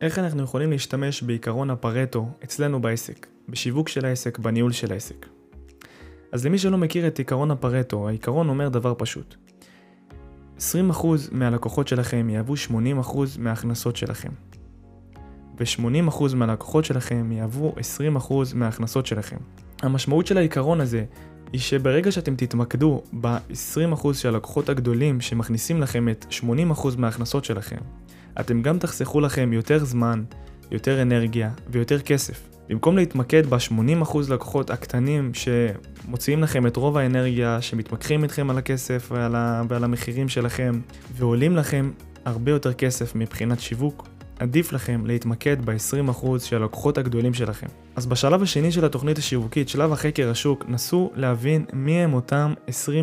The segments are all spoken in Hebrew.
איך אנחנו יכולים להשתמש בעיקרון הפרטו אצלנו בעסק, בשיווק של העסק, בניהול של העסק. אז למי שלא מכיר את עיקרון הפרטו, העיקרון אומר דבר פשוט. 20% מהלקוחות שלכם יהוו 80% מההכנסות שלכם. ו-80% מהלקוחות שלכם יהוו 20% מההכנסות שלכם. המשמעות של העיקרון הזה היא שברגע שאתם תתמקדו ב-20% של הלקוחות הגדולים שמכניסים לכם את 80% מההכנסות שלכם, אתם גם תחסכו לכם יותר זמן, יותר אנרגיה ויותר כסף. במקום להתמקד ב-80% לקוחות הקטנים שמוציאים לכם את רוב האנרגיה, שמתמקחים איתכם על הכסף ועל, ה... ועל המחירים שלכם, ועולים לכם הרבה יותר כסף מבחינת שיווק, עדיף לכם להתמקד ב-20% של הלקוחות הגדולים שלכם. אז בשלב השני של התוכנית השיווקית, שלב החקר השוק, נסו להבין מי הם אותם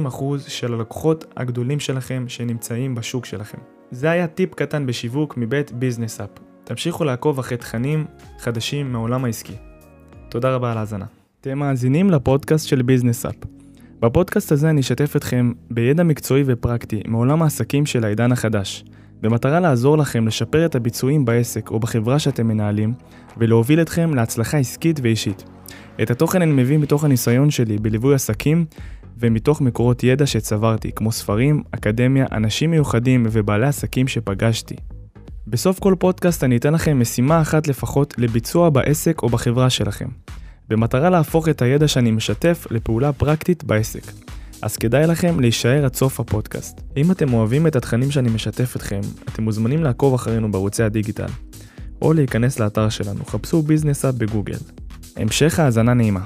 20% של הלקוחות הגדולים שלכם שנמצאים בשוק שלכם. זה היה טיפ קטן בשיווק מבית ביזנס אפ. תמשיכו לעקוב אחרי תכנים חדשים מהעולם העסקי. תודה רבה על ההאזנה. אתם מאזינים לפודקאסט של ביזנס אפ. בפודקאסט הזה אני אשתף אתכם בידע מקצועי ופרקטי מעולם העסקים של העידן החדש. במטרה לעזור לכם לשפר את הביצועים בעסק או בחברה שאתם מנהלים, ולהוביל אתכם להצלחה עסקית ואישית. את התוכן אני מביא מתוך הניסיון שלי בליווי עסקים, ומתוך מקורות ידע שצברתי, כמו ספרים, אקדמיה, אנשים מיוחדים ובעלי עסקים שפגשתי. בסוף כל פודקאסט אני אתן לכם משימה אחת לפחות לביצוע בעסק או בחברה שלכם, במטרה להפוך את הידע שאני משתף לפעולה פרקטית בעסק. אז כדאי לכם להישאר עד סוף הפודקאסט. אם אתם אוהבים את התכנים שאני משתף אתכם, אתם מוזמנים לעקוב אחרינו בערוצי הדיגיטל, או להיכנס לאתר שלנו, חפשו ביזנס אפ בגוגל. המשך האזנה נעימה.